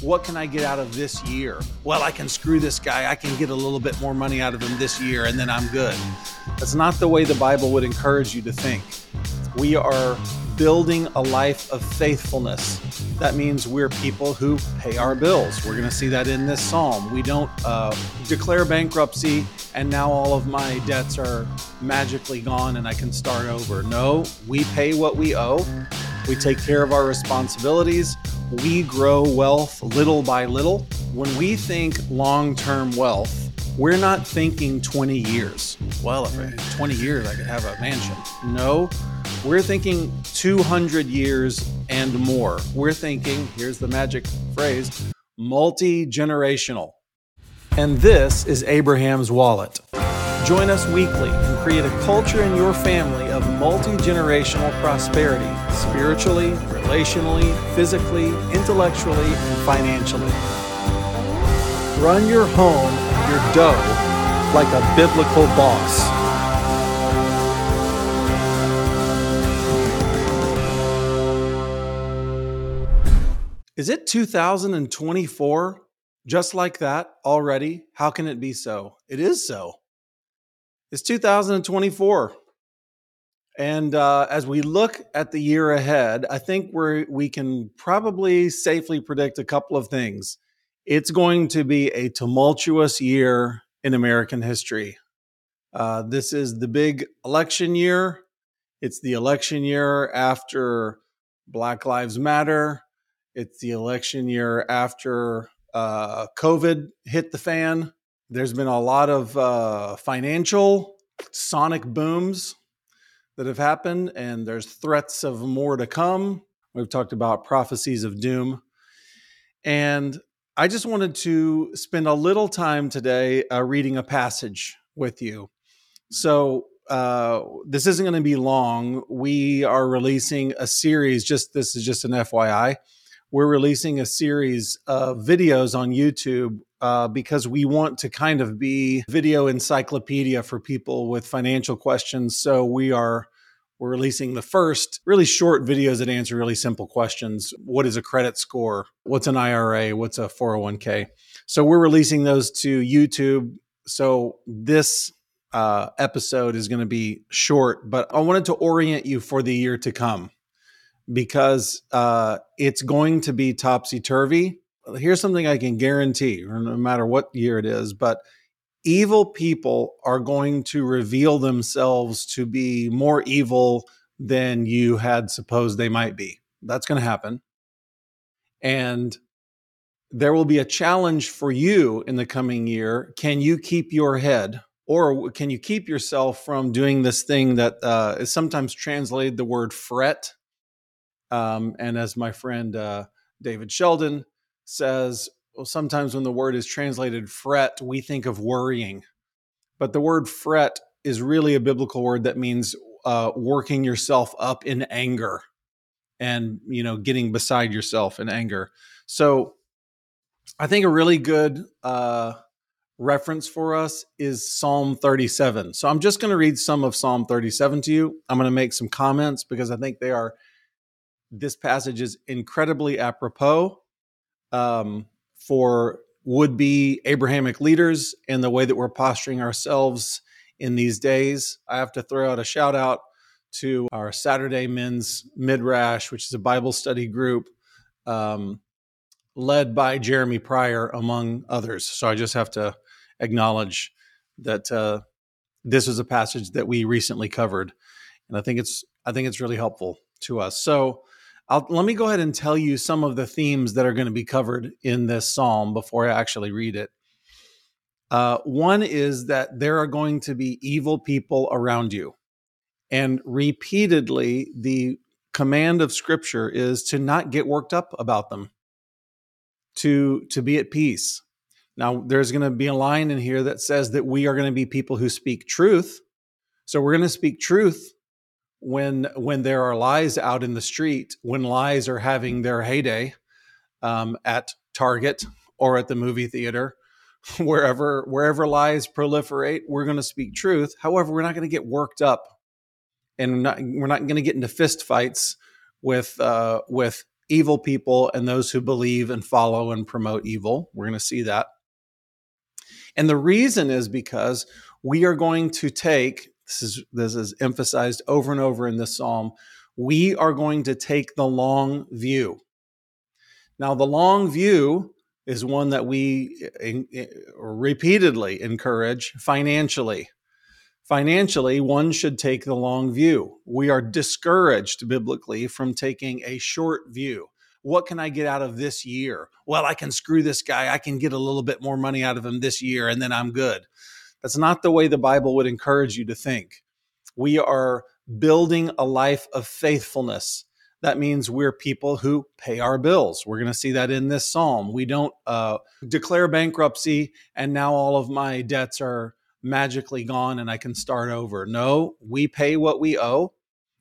what can I get out of this year? Well, I can screw this guy. I can get a little bit more money out of him this year and then I'm good. That's not the way the Bible would encourage you to think. We are building a life of faithfulness. That means we're people who pay our bills. We're going to see that in this psalm. We don't uh, declare bankruptcy and now all of my debts are magically gone and I can start over. No, we pay what we owe. We take care of our responsibilities. We grow wealth little by little. When we think long term wealth, we're not thinking 20 years. Well, if in 20 years I could have a mansion. No, we're thinking 200 years and more. We're thinking, here's the magic phrase, multi generational. And this is Abraham's Wallet. Join us weekly create a culture in your family of multi generational prosperity, spiritually, relationally, physically, intellectually, and financially. Run your home, your dough, like a biblical boss. Is it 2024? Just like that already? How can it be so? It is so. It's 2024. And uh, as we look at the year ahead, I think we we can probably safely predict a couple of things. It's going to be a tumultuous year in American history. Uh, this is the big election year. It's the election year after Black Lives Matter. It's the election year after uh, COVID hit the fan. There's been a lot of uh, financial sonic booms that have happened, and there's threats of more to come. We've talked about prophecies of doom. And I just wanted to spend a little time today uh, reading a passage with you. So, uh, this isn't going to be long. We are releasing a series, just this is just an FYI we're releasing a series of videos on YouTube uh, because we want to kind of be video encyclopedia for people with financial questions. So we are we're releasing the first really short videos that answer really simple questions. What is a credit score? What's an IRA? What's a 401k? So we're releasing those to YouTube. So this uh, episode is going to be short, but I wanted to orient you for the year to come because uh, it's going to be topsy turvy. Here's something I can guarantee, no matter what year it is, but evil people are going to reveal themselves to be more evil than you had supposed they might be. That's going to happen. And there will be a challenge for you in the coming year. Can you keep your head? Or can you keep yourself from doing this thing that uh, is sometimes translated the word fret? Um, and as my friend uh, David Sheldon says, well, sometimes when the word is translated fret, we think of worrying. But the word fret is really a biblical word that means uh, working yourself up in anger and you know getting beside yourself in anger. So i think a really good uh, reference for us is psalm 37 so i'm just going to read some of psalm 37 to you. I'm going to make some comments because i think they are this passage is incredibly apropos um, for would be Abrahamic leaders in the way that we're posturing ourselves in these days. I have to throw out a shout out to our Saturday Men's Midrash, which is a Bible study group um, led by Jeremy Pryor, among others. So I just have to acknowledge that uh, this is a passage that we recently covered, and I think it's I think it's really helpful to us. So I'll, let me go ahead and tell you some of the themes that are going to be covered in this psalm before I actually read it. Uh, one is that there are going to be evil people around you. And repeatedly, the command of scripture is to not get worked up about them, to, to be at peace. Now, there's going to be a line in here that says that we are going to be people who speak truth. So we're going to speak truth when when there are lies out in the street, when lies are having their heyday um, at Target or at the movie theater, wherever wherever lies proliferate, we're going to speak truth. However, we're not going to get worked up, and we're not we're not going to get into fist fights with uh, with evil people and those who believe and follow and promote evil. We're going to see that. And the reason is because we are going to take this is this is emphasized over and over in this psalm. We are going to take the long view. Now, the long view is one that we eh, in, in, repeatedly encourage financially. Financially, one should take the long view. We are discouraged biblically from taking a short view. What can I get out of this year? Well, I can screw this guy. I can get a little bit more money out of him this year and then I'm good. That's not the way the Bible would encourage you to think. We are building a life of faithfulness. That means we're people who pay our bills. We're going to see that in this psalm. We don't uh, declare bankruptcy and now all of my debts are magically gone and I can start over. No, we pay what we owe.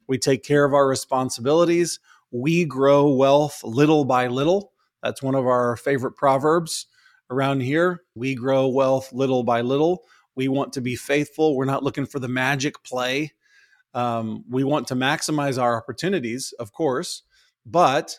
We take care of our responsibilities. We grow wealth little by little. That's one of our favorite proverbs around here. We grow wealth little by little. We want to be faithful. We're not looking for the magic play. Um, we want to maximize our opportunities, of course. But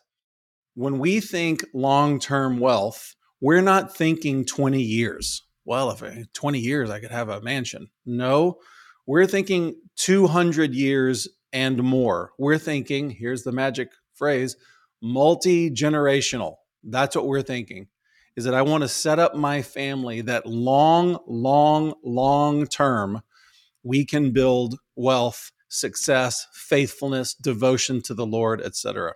when we think long term wealth, we're not thinking 20 years. Well, if I, 20 years, I could have a mansion. No, we're thinking 200 years and more. We're thinking, here's the magic phrase, multi generational. That's what we're thinking is that I want to set up my family that long, long, long term we can build wealth, success, faithfulness, devotion to the Lord, etc.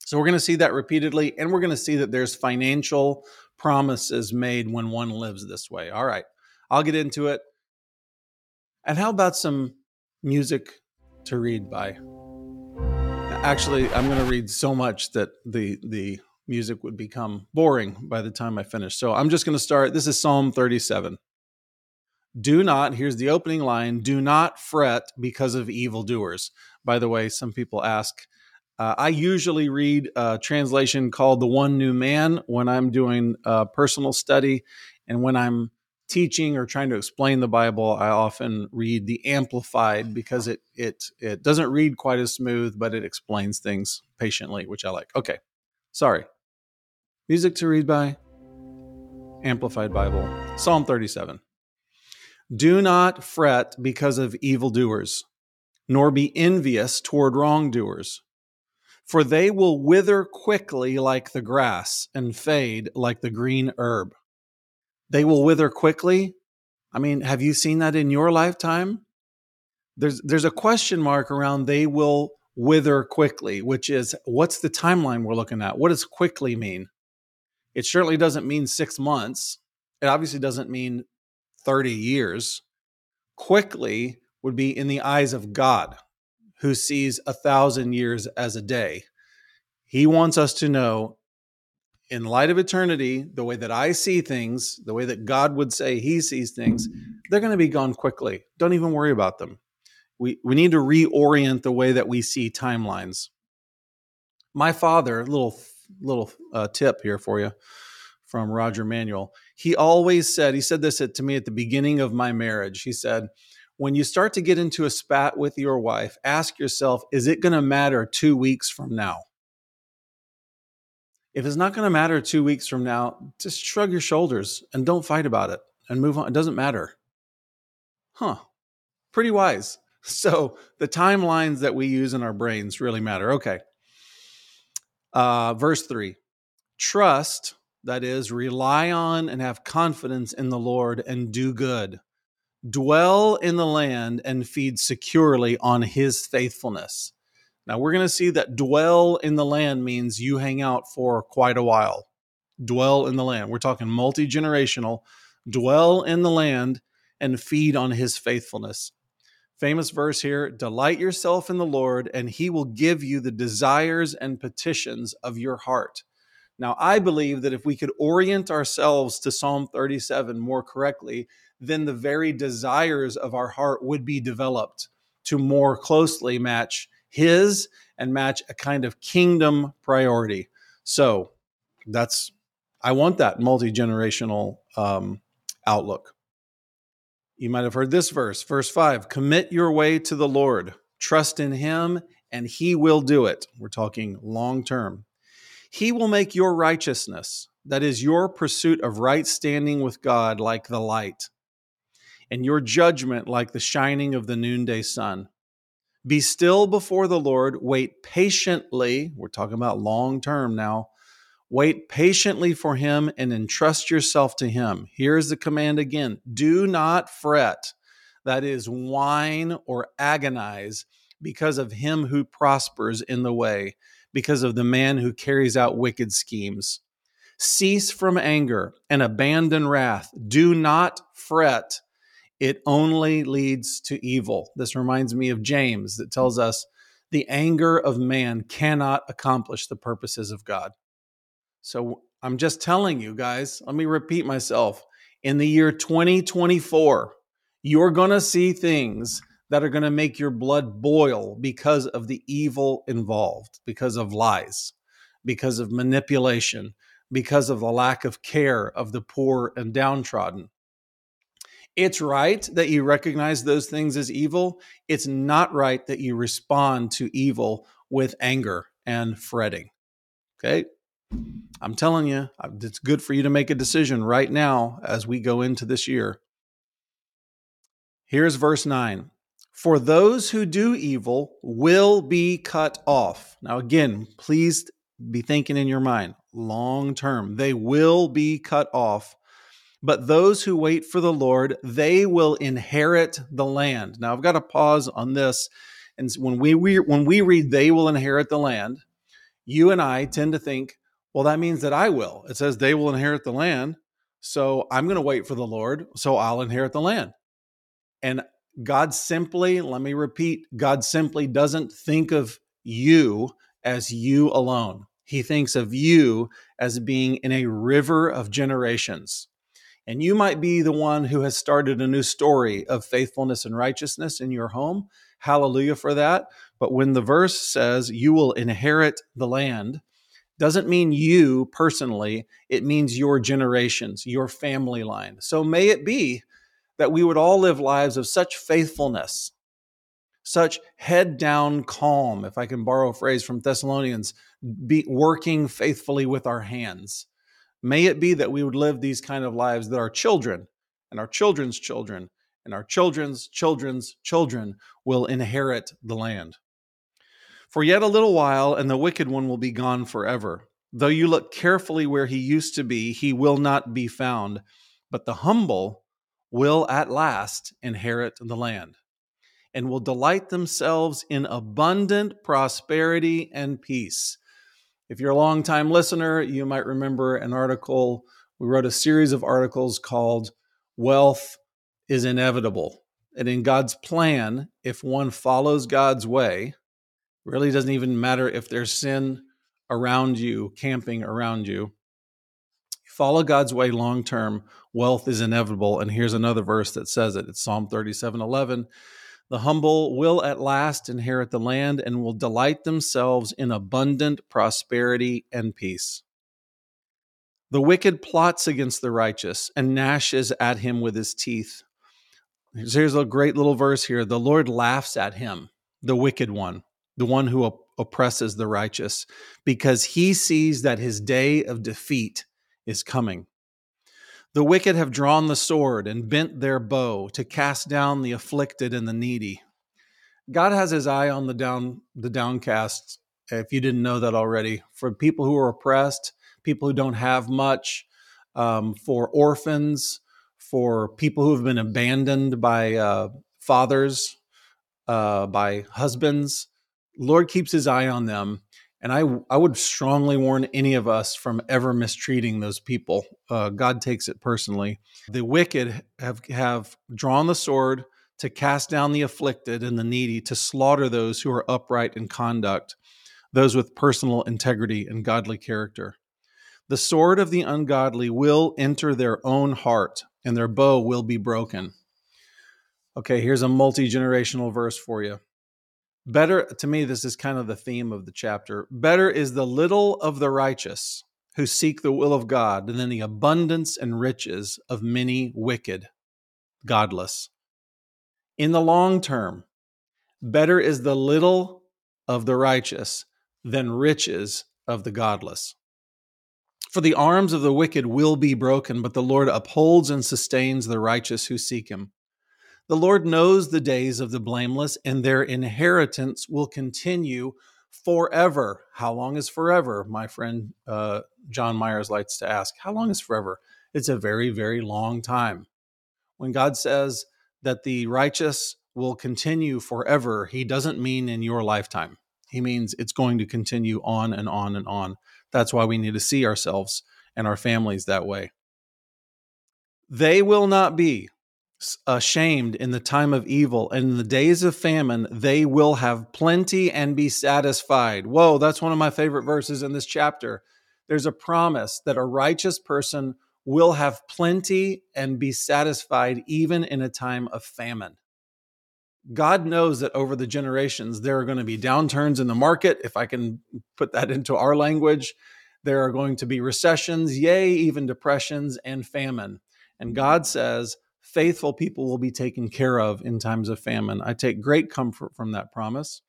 So we're going to see that repeatedly and we're going to see that there's financial promises made when one lives this way. All right. I'll get into it. And how about some music to read by? Actually, I'm going to read so much that the the music would become boring by the time I finish. So I'm just going to start. This is Psalm 37. Do not, here's the opening line, do not fret because of evildoers. By the way, some people ask, uh, I usually read a translation called The One New Man when I'm doing a personal study. And when I'm teaching or trying to explain the Bible, I often read the Amplified because it, it, it doesn't read quite as smooth, but it explains things patiently, which I like. Okay, sorry. Music to read by Amplified Bible, Psalm 37. Do not fret because of evildoers, nor be envious toward wrongdoers, for they will wither quickly like the grass and fade like the green herb. They will wither quickly. I mean, have you seen that in your lifetime? There's there's a question mark around they will wither quickly, which is what's the timeline we're looking at? What does quickly mean? It certainly doesn't mean six months. It obviously doesn't mean 30 years. Quickly would be in the eyes of God, who sees a thousand years as a day. He wants us to know, in light of eternity, the way that I see things, the way that God would say he sees things, they're going to be gone quickly. Don't even worry about them. We, we need to reorient the way that we see timelines. My father, little little uh, tip here for you from Roger Manuel. He always said, he said this to me at the beginning of my marriage. He said, when you start to get into a spat with your wife, ask yourself, is it going to matter two weeks from now? If it's not going to matter two weeks from now, just shrug your shoulders and don't fight about it and move on. It doesn't matter. Huh. Pretty wise. So the timelines that we use in our brains really matter. Okay. Uh, verse 3 Trust, that is, rely on and have confidence in the Lord and do good. Dwell in the land and feed securely on his faithfulness. Now, we're going to see that dwell in the land means you hang out for quite a while. Dwell in the land. We're talking multi generational. Dwell in the land and feed on his faithfulness. Famous verse here Delight yourself in the Lord, and he will give you the desires and petitions of your heart. Now, I believe that if we could orient ourselves to Psalm 37 more correctly, then the very desires of our heart would be developed to more closely match his and match a kind of kingdom priority. So that's, I want that multi generational um, outlook. You might have heard this verse, verse 5 Commit your way to the Lord, trust in him, and he will do it. We're talking long term. He will make your righteousness, that is, your pursuit of right standing with God, like the light, and your judgment like the shining of the noonday sun. Be still before the Lord, wait patiently. We're talking about long term now. Wait patiently for him and entrust yourself to him. Here's the command again do not fret, that is, whine or agonize because of him who prospers in the way, because of the man who carries out wicked schemes. Cease from anger and abandon wrath. Do not fret. It only leads to evil. This reminds me of James that tells us the anger of man cannot accomplish the purposes of God. So I'm just telling you guys, let me repeat myself. In the year 2024, you're going to see things that are going to make your blood boil because of the evil involved, because of lies, because of manipulation, because of the lack of care of the poor and downtrodden. It's right that you recognize those things as evil. It's not right that you respond to evil with anger and fretting. Okay? I'm telling you, uh, it's good for you to make a decision right now as we go into this year. Here's verse 9 For those who do evil will be cut off. Now, again, please be thinking in your mind long term, they will be cut off. But those who wait for the Lord, they will inherit the land. Now, I've got to pause on this. And when we, we when we read they will inherit the land, you and I tend to think, well, that means that I will. It says they will inherit the land. So I'm going to wait for the Lord. So I'll inherit the land. And God simply, let me repeat, God simply doesn't think of you as you alone. He thinks of you as being in a river of generations. And you might be the one who has started a new story of faithfulness and righteousness in your home. Hallelujah for that. But when the verse says you will inherit the land, doesn't mean you personally, it means your generations, your family line. So may it be that we would all live lives of such faithfulness, such head down calm, if I can borrow a phrase from Thessalonians, be working faithfully with our hands. May it be that we would live these kind of lives that our children and our children's children and our children's children's children will inherit the land. For yet a little while, and the wicked one will be gone forever. Though you look carefully where he used to be, he will not be found. But the humble will at last inherit the land and will delight themselves in abundant prosperity and peace. If you're a long-time listener, you might remember an article. We wrote a series of articles called Wealth is Inevitable. And in God's plan, if one follows God's way, really doesn't even matter if there's sin around you, camping around you. Follow God's way long term, wealth is inevitable. And here's another verse that says it. It's Psalm 37 11. The humble will at last inherit the land and will delight themselves in abundant prosperity and peace. The wicked plots against the righteous and gnashes at him with his teeth. Here's a great little verse here. The Lord laughs at him, the wicked one the one who op- oppresses the righteous, because he sees that his day of defeat is coming. The wicked have drawn the sword and bent their bow to cast down the afflicted and the needy. God has his eye on the down the downcast. If you didn't know that already, for people who are oppressed, people who don't have much, um, for orphans, for people who have been abandoned by uh, fathers, uh, by husbands, Lord keeps his eye on them. And I, I would strongly warn any of us from ever mistreating those people. Uh, God takes it personally. The wicked have, have drawn the sword to cast down the afflicted and the needy, to slaughter those who are upright in conduct, those with personal integrity and godly character. The sword of the ungodly will enter their own heart, and their bow will be broken. Okay, here's a multi generational verse for you. Better, to me, this is kind of the theme of the chapter. Better is the little of the righteous who seek the will of God than the abundance and riches of many wicked, godless. In the long term, better is the little of the righteous than riches of the godless. For the arms of the wicked will be broken, but the Lord upholds and sustains the righteous who seek him. The Lord knows the days of the blameless, and their inheritance will continue forever. How long is forever? My friend uh, John Myers likes to ask. How long is forever? It's a very, very long time. When God says that the righteous will continue forever, he doesn't mean in your lifetime. He means it's going to continue on and on and on. That's why we need to see ourselves and our families that way. They will not be ashamed in the time of evil, and in the days of famine, they will have plenty and be satisfied. Whoa, that's one of my favorite verses in this chapter. There's a promise that a righteous person will have plenty and be satisfied even in a time of famine. God knows that over the generations, there are going to be downturns in the market, if I can put that into our language. There are going to be recessions, yea, even depressions and famine. And God says, faithful people will be taken care of in times of famine. I take great comfort from that promise.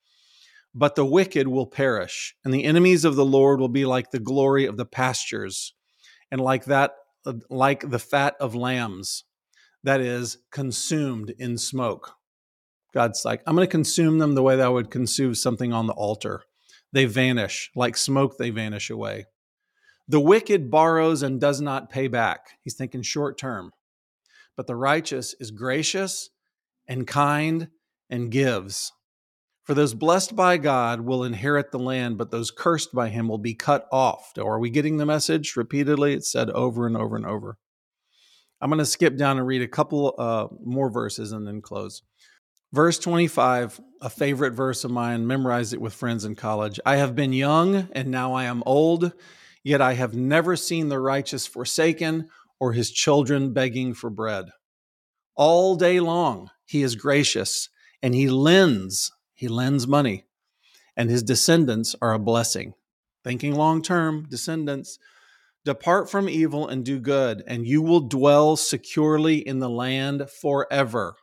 But the wicked will perish, and the enemies of the Lord will be like the glory of the pastures, and like that, uh, like the fat of lambs, that is consumed in smoke. God's like, I'm going to consume them the way that I would consume something on the altar. They vanish, like smoke, they vanish away. The wicked borrows and does not pay back. He's thinking short term. But the righteous is gracious and kind and gives. For those blessed by God will inherit the land, but those cursed by him will be cut off. Are we getting the message repeatedly? It's said over and over and over. I'm going to skip down and read a couple uh, more verses and then close. Verse 25, a favorite verse of mine, memorized it with friends in college. I have been young and now I am old, yet I have never seen the righteous forsaken or his children begging for bread. All day long, he is gracious and he lends, he lends money, and his descendants are a blessing. Thinking long term, descendants, depart from evil and do good, and you will dwell securely in the land forever.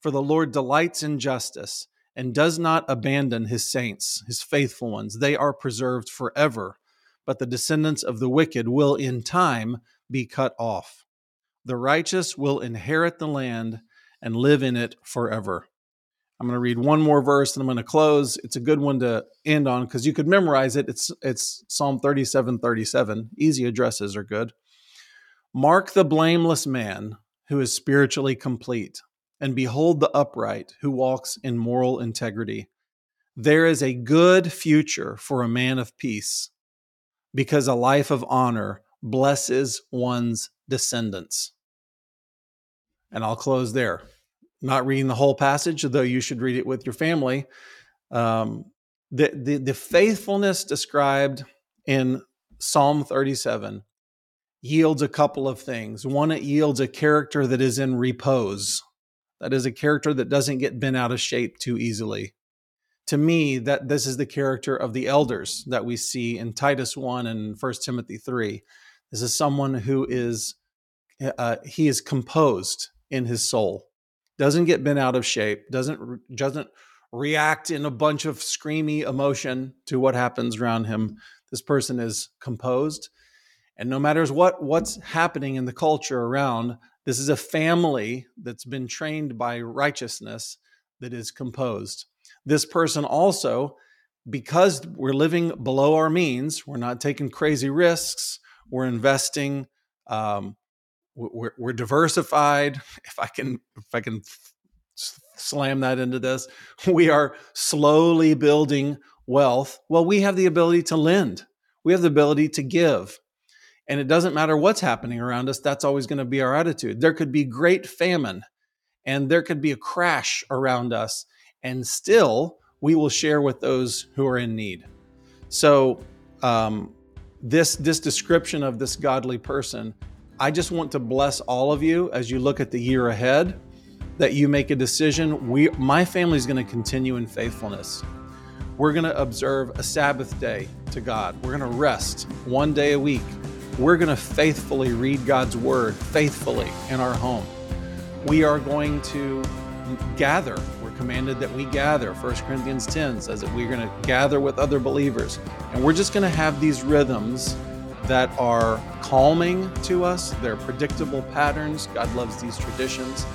For the Lord delights in justice and does not abandon his saints, his faithful ones. They are preserved forever, but the descendants of the wicked will in time be cut off. The righteous will inherit the land and live in it forever. I'm going to read one more verse and I'm going to close. It's a good one to end on because you could memorize it. It's it's Psalm 37, 37. Easy addresses are good. Mark the blameless man who is spiritually complete and behold the upright who walks in moral integrity. There is a good future for a man of peace because a life of honor blesses one's descendants. And I'll close there. Not reading the whole passage, though you should read it with your family. Um, the, the, the faithfulness described in Psalm 37 yields a couple of things. One, it yields a character that is in repose. That is a character that doesn't get bent out of shape too easily. To me, that this is the character of the elders that we see in Titus 1 and 1 Timothy 3. This is someone who is uh, he is composed in his soul, doesn't get bent out of shape, doesn't doesn't react in a bunch of screamy emotion to what happens around him. This person is composed, and no matters what what's happening in the culture around, this is a family that's been trained by righteousness that is composed. This person also, because we're living below our means, we're not taking crazy risks, we're investing, um, we're, we're diversified. If I can, if I can slam that into this, we are slowly building wealth. Well, we have the ability to lend. We have the ability to give. And it doesn't matter what's happening around us, that's always going to be our attitude. There could be great famine and there could be a crash around us, and still we will share with those who are in need. So, um, this, this description of this godly person, I just want to bless all of you as you look at the year ahead that you make a decision. We, my family is going to continue in faithfulness. We're going to observe a Sabbath day to God. We're going to rest one day a week we're going to faithfully read God's word faithfully in our home. We are going to gather. Commanded that we gather. 1 Corinthians 10 says that we're going to gather with other believers. And we're just going to have these rhythms that are calming to us. They're predictable patterns. God loves these traditions.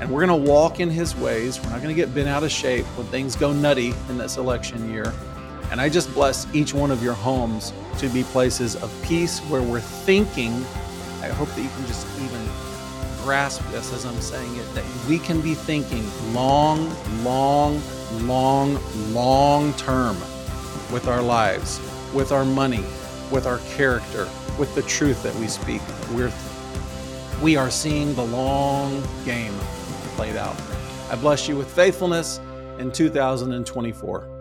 And we're going to walk in His ways. We're not going to get bent out of shape when things go nutty in this election year. And I just bless each one of your homes to be places of peace where we're thinking. I hope that you can just even grasp this as I'm saying it that we can be thinking long, long, long, long term with our lives, with our money, with our character, with the truth that we speak. We're we are seeing the long game played out. I bless you with faithfulness in 2024.